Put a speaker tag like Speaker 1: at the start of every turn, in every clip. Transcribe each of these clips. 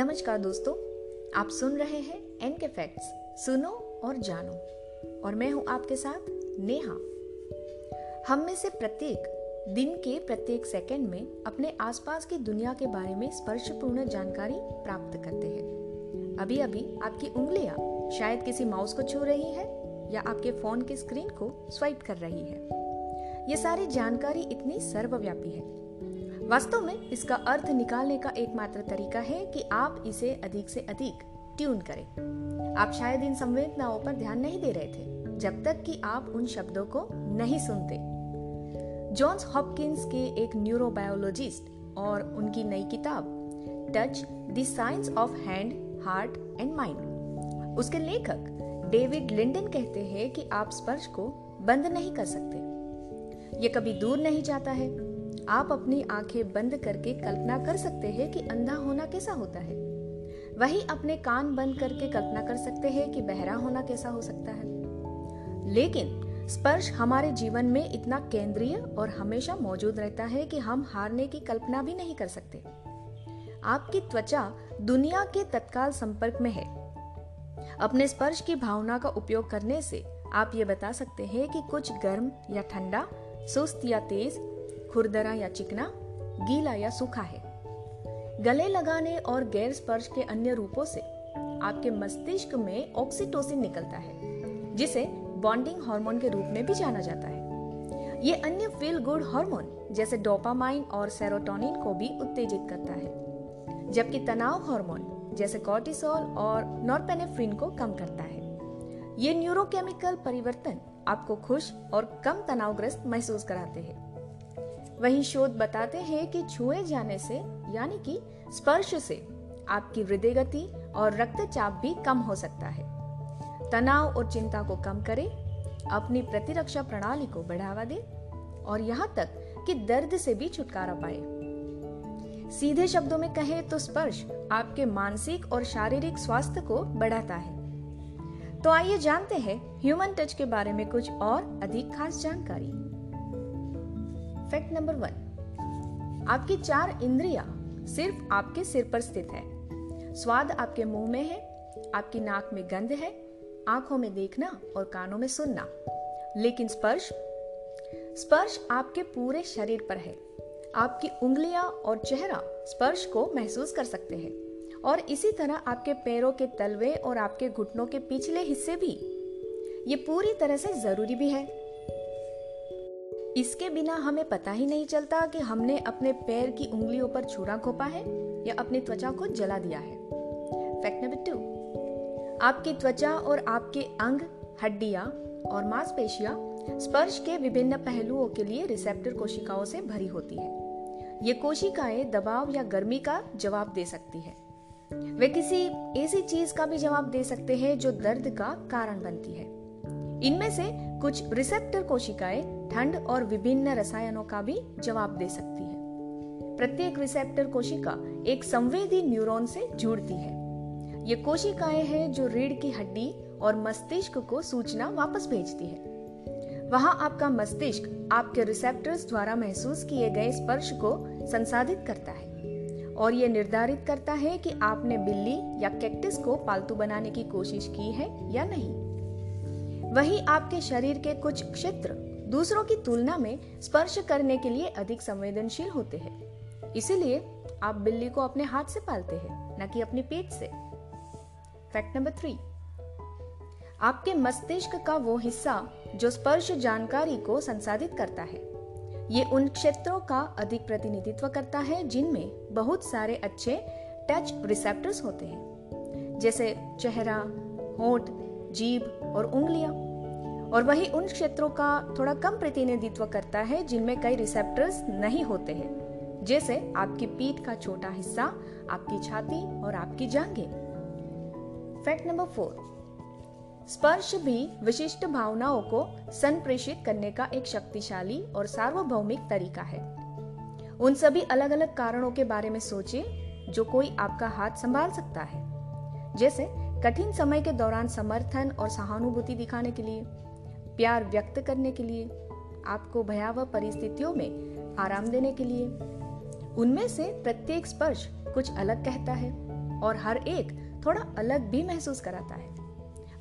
Speaker 1: नमस्कार दोस्तों, आप सुन रहे हैं एन के फैक्ट्स सुनो और जानो। और मैं हूँ आपके साथ नेहा। हम में से प्रत्येक दिन के प्रत्येक सेकंड में अपने आसपास की दुनिया के बारे में स्पर्शपूर्ण जानकारी प्राप्त करते हैं। अभी अभी आपकी उंगलियाँ शायद किसी माउस को छू रही है या आपके फ़ोन की स्क्रीन को स्वाइप कर रही है। ये सारी जानकारी इतनी सर्वव्यापी है वास्तव में इसका अर्थ निकालने का एकमात्र तरीका है कि आप इसे अधिक से अधिक ट्यून करें। आप शायद इन संवेदनाओं पर ध्यान नहीं दे रहे थे, जब तक कि आप उन शब्दों को नहीं सुनते। जॉन्स हॉपकिंस के एक न्यूरोबायोलॉजिस्ट और उनकी नई किताब touch the science of hand heart and mind उसके लेखक डेविड लिंडन कहते हैं कि आप स्पर्श को बंद नहीं कर सकते। ये कभी दूर नहीं जाता है। आप अपनी आँखें बंद करके कल्पना कर सकते हैं कि अंधा होना कैसा होता है। वही अपने कान बंद करके कल्पना कर सकते हैं कि बहरा होना कैसा हो सकता है। लेकिन स्पर्श हमारे जीवन में इतना केंद्रीय और हमेशा मौजूद रहता है कि हम हारने की कल्पना भी नहीं कर सकते। आपकी त्वचा दुनिया के तत्काल संपर्क में है। अपने स्पर्श की भावना का उपयोग करने से आप ये बता सकते हैं कि कुछ गर्म या ठंडा, सुस्त या तेज खुरदरा या चिकना, गीला या सूखा है। गले लगाने और गैर स्पर्श के अन्य रूपों से आपके मस्तिष्क में ऑक्सीटोसिन निकलता है, जिसे बॉन्डिंग हार्मोन के रूप में भी जाना जाता है। ये अन्य फील गुड हार्मोन जैसे डोपामाइन और सेरोटोनिन को भी उत्तेजित करता है, जबकि तनाव हार्मोन जैसे कॉर्टिसोल और नॉरपेनेफ्रिन को कम करता है। ये न्यूरोकेमिकल परिवर्तन आपको खुश और कम तनावग्रस्त महसूस कराते हैं। वहीं शोध बताते हैं कि छुए जाने से, यानी कि स्पर्श से, आपकी हृदय गति और रक्तचाप भी कम हो सकता है। तनाव और चिंता को कम करें, अपनी प्रतिरक्षा प्रणाली को बढ़ावा दे और यहाँ तक कि दर्द से भी छुटकारा पाए। सीधे शब्दों में कहे तो स्पर्श आपके मानसिक और शारीरिक स्वास्थ्य को बढ़ाता है। तो आइए जानते हैं ह्यूमन टच के बारे में कुछ और अधिक खास जानकारी। फैक्ट नंबर वन आपकी चार इंद्रिया सिर्फ़ आपके सिर पर स्थित है। स्वाद आपके मुँह में है, आपकी नाक में गंध है, आँखों में देखना और कानों में सुनना। लेकिन स्पर्श स्पर्श आपके पूरे शरीर पर है। आपकी उंगलियाँ और चेहरा स्पर्श को महसूस कर सकते हैं। और इसी तरह आपके पैरों के तलवे और आपके घुटनों के पिछले हिस्से भी। ये पूरी तरह से ज़रूरी भी है। इसके बिना हमें पता ही नहीं चलता कि हमने अपने पैर की उंगलियों पर छुरा खोपा है या अपनी त्वचा को जला दिया है। फैक्ट नंबर टू आपकी त्वचा और आपके अंग, हड्डियाँ और मांसपेशियाँ स्पर्श के विभिन्न पहलुओं के लिए रिसेप्टर कोशिकाओं से भरी होती है। ये कोशिकाएँ दबाव या गर्मी का जवाब दे सकती है। वे किसी ऐसी चीज़ का भी जवाब दे सकते हैं जो दर्द का कारण बनती है। इनमें से कुछ रिसेप्टर कोशिकाएँ ठंड और विभिन्न रसायनों का भी जवाब दे सकती है। प्रत्येक रिसेप्टर कोशिका एक संवेदी न्यूरॉन से जुड़ती है। ये कोशिकाएँ हैं जो रीढ़ की हड्डी और मस्तिष्क को सूचना वापस भेजती है। वहाँ आपका मस्तिष्क आपके रिसेप्टर्स द्वारा महसूस किए गए स्पर्श को संसाधित करता है और ये निर्धारित करता है कि आपने बिल्ली या कैक्टस को पालतू बनाने की कोशिश की है या नहीं। वही आपके शरीर के कुछ क्षेत्र दूसरों की तुलना में स्पर्श करने के लिए अधिक संवेदनशील होते हैं। इसीलिए आप बिल्ली को अपने हाथ से पालते हैं, न कि अपनी पेट से। Fact number three. आपके मस्तिष्क का वो हिस्सा जो स्पर्श जानकारी को संसाधित करता है। ये उन क्षेत्रों का अधिक प्रतिनिधित्व करता है, जिनमें बहुत सारे अच्छे टच रिसेप्टर्स होते हैं। जैसे चेहरा, होठ जीभ और उंगलियाँ। और वही उन क्षेत्रों का थोड़ा कम प्रतिनिधित्व करता है जिनमें कई रिसेप्टर्स नहीं होते हैं, जैसे आपकी पीठ का छोटा हिस्सा, आपकी छाती और आपकी जांघें। फैक्ट नंबर फोर स्पर्श भी विशिष्ट भावनाओं को संप्रेषित करने का एक शक्तिशाली और सार्वभौमिक तरीका है। उन सभी अलग अलग कारणों के बारे में सोचें जो कोई आपका हाथ संभाल सकता है, जैसे कठिन समय के दौरान समर्थन और सहानुभूति दिखाने के लिए, प्यार व्यक्त करने के लिए, आपको भयावह परिस्थितियों में आराम देने के लिए। उनमें से प्रत्येक स्पर्श कुछ अलग कहता है और हर एक थोड़ा अलग भी महसूस कराता है।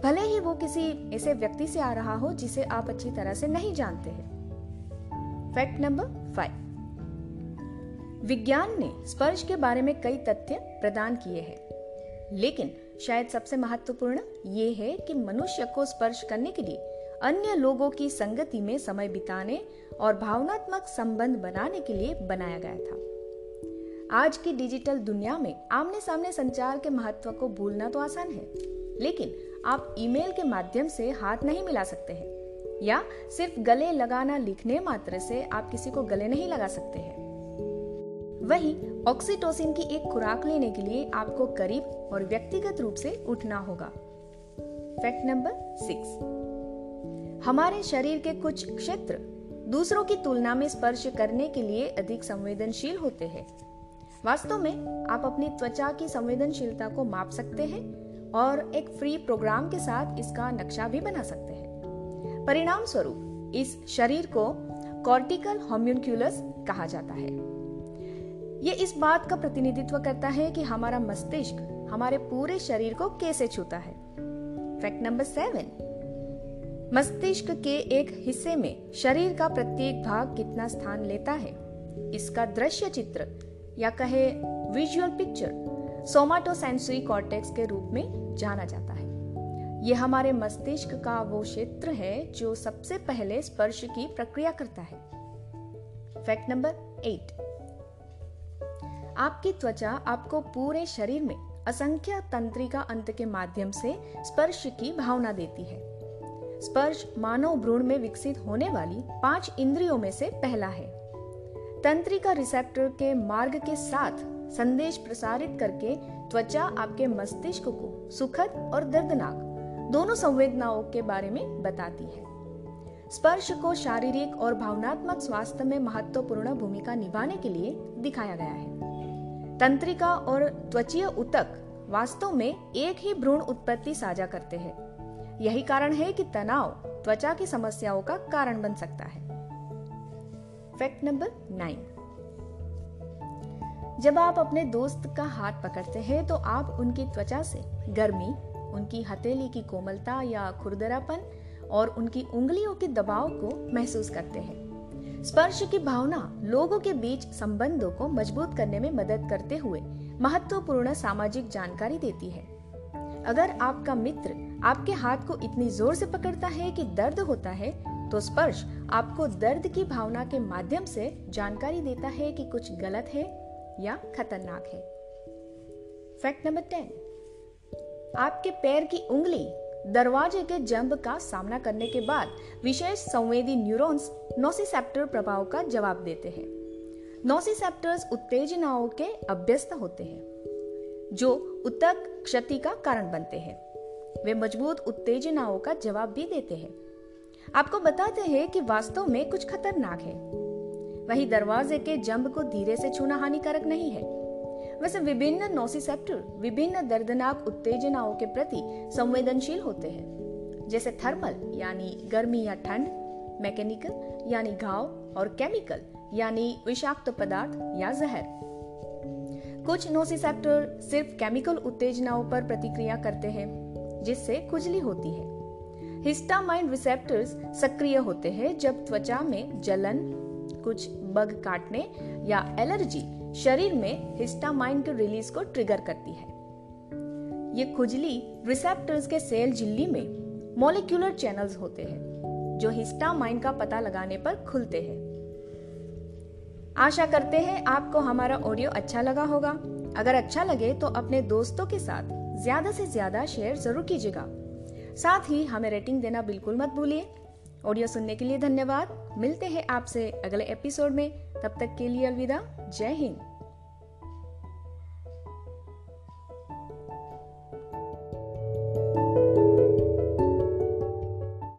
Speaker 1: भले ही वो किसी ऐसे व्यक्ति से आ रहा हो जिसे आप अच्छी तरह से नहीं जानते हैं। Fact number five. विज्ञान ने स्पर्श के बारे में कई तथ्य प्रदान किए हैं, लेकिन शायद सबसे महत्वपूर्ण ये है कि मनुष्य को स्पर्श करने के लिए अन्य लोगों की संगति में समय बिताने और भावनात्मक संबंध बनाने के लिए बनाया गया था। आज की डिजिटल दुनिया में आमने सामने संचार के महत्व को भूलना तो आसान है, लेकिन आप ईमेल के माध्यम से हाथ नहीं मिला सकते हैं, या सिर्फ़ गले लगाना लिखने मात्र से आप किसी को गले नहीं लगा सकते हैं। वही ऑक्सीटोसिन की एक खुराक लेने के लिए आपको करीब और व्यक्तिगत रूप से उठना होगा। फैक्ट नंबर सिक्स हमारे शरीर के कुछ क्षेत्र दूसरों की तुलना में स्पर्श करने के लिए अधिक संवेदनशील होते हैं। वास्तव में आप अपनी त्वचा की संवेदनशीलता को माप सकते हैं और एक फ्री प्रोग्राम के साथ इसका नक्शा भी बना सकते हैं। परिणाम स्वरूप इस शरीर को कॉर्टिकल होम्यूनक्यूलस कहा जाता है। ये इस बात का प्रतिनिधित्व करता है कि हमारा मस्तिष्क हमारे पूरे शरीर को कैसे छूता है। फैक्ट नंबर सेवन मस्तिष्क के एक हिस्से में शरीर का प्रत्येक भाग कितना स्थान लेता है? इसका दृश्य चित्र या कहे विजुअल पिक्चर सोमाटोसेंसरी कॉर्टेक्स के रूप में जाना जाता है। यह हमारे मस्तिष्क का वो क्षेत्र है जो सबसे पहले स्पर्श की प्रक्रिया करता है। फैक्ट नंबर एट आपकी त्वचा आपको पूरे शरीर में असंख्य तंत्रिका अंत के माध्यम से स्पर्श की भावना देती है। स्पर्श मानव भ्रूण में विकसित होने वाली पाँच इंद्रियों में से पहला है। तंत्रिका रिसेप्टर के मार्ग के साथ संदेश प्रसारित करके त्वचा आपके मस्तिष्क को सुखद और दर्दनाक दोनों संवेदनाओं के बारे में बताती है। स्पर्श को शारीरिक और भावनात्मक स्वास्थ्य में महत्वपूर्ण भूमिका निभाने के लिए दिखाया गया है। तंत्रिका और त्वचीय उतक वास्तव में एक ही भ्रूण उत्पत्ति साझा करते हैं। यही कारण है कि तनाव त्वचा की समस्याओं का कारण बन सकता है। फैक्ट नंबर जब आप अपने दोस्त का हाथ पकड़ते हैं तो आप उनकी त्वचा से गर्मी, उनकी हथेली की कोमलता या खुरदरापन और उनकी उंगलियों के दबाव को महसूस करते हैं। स्पर्श की भावना लोगों के बीच संबंधों को मज़बूत करने में मदद करते हुए महत्वपूर्ण सामाजिक जानकारी देती है। अगर आपका मित्र आपके हाथ को इतनी ज़ोर से पकड़ता है कि दर्द होता है तो स्पर्श आपको दर्द की भावना के माध्यम से जानकारी देता है कि कुछ गलत है या खतरनाक है। Fact number ten. आपके पैर की उंगली दरवाजे के जंब का सामना करने के बाद विशेष संवेदी न्यूरॉन्स नोसिसेप्टर प्रभाव का जवाब देते हैं। नोसिसेप्टर्स उत्तेजनाओं के अभ्यस्त होते हैं, जो उत्तक क्षति का कारण बनते हैं। वे मज़बूत उत्तेजनाओं का जवाब भी देते हैं। आपको बताते हैं कि वास्तव में कुछ खतरनाक है। वही दरवाजे के जंब को धीरे से छूना हानिकारक नहीं है। वैसे विभिन्न नोसिसेप्टर विभिन्न दर्दनाक उत्तेजनाओं के प्रति संवेदनशील होते हैं। जैसे थर्मल, यानी गर्मी या ठंड, मैकेनिकल, यानी घाव, और केमिकल, यानी विषाक्त पदार्थ या जहर। कुछ नोसिसेप्टर सिर्फ़ केमिकल उत्तेजनाओं पर प्रतिक्रिया करते हैं, जिससे खुजली होती है। हिस्टामाइन रिसेप्टर्स सक्रिय होते हैं जब त्वचा में जलन, कुछ बग काटने या एलर्जी शरीर में हिस्टामाइन के रिलीज़ को ट्रिगर करती है। ये खुजली रिसेप्टर्स के सेल झिल्ली में मोलिकुलर चैनल्स होते हैं, जो हिस्टामाइन का पता लगाने पर खुलते हैं। आशा करते हैं आपको हमारा ऑडियो अच्छा लगा होगा। अगर अच्छा लगे तो अपने दोस्तों के साथ ज़्यादा से ज़्यादा शेयर ज़रूर कीजिएगा। साथ ही हमें रेटिंग देना बिल्कुल मत भूलिए। ऑडियो सुनने के लिए धन्यवाद। मिलते हैं आपसे अगले एपिसोड में। तब तक के लिए अलविदा। जय हिंद।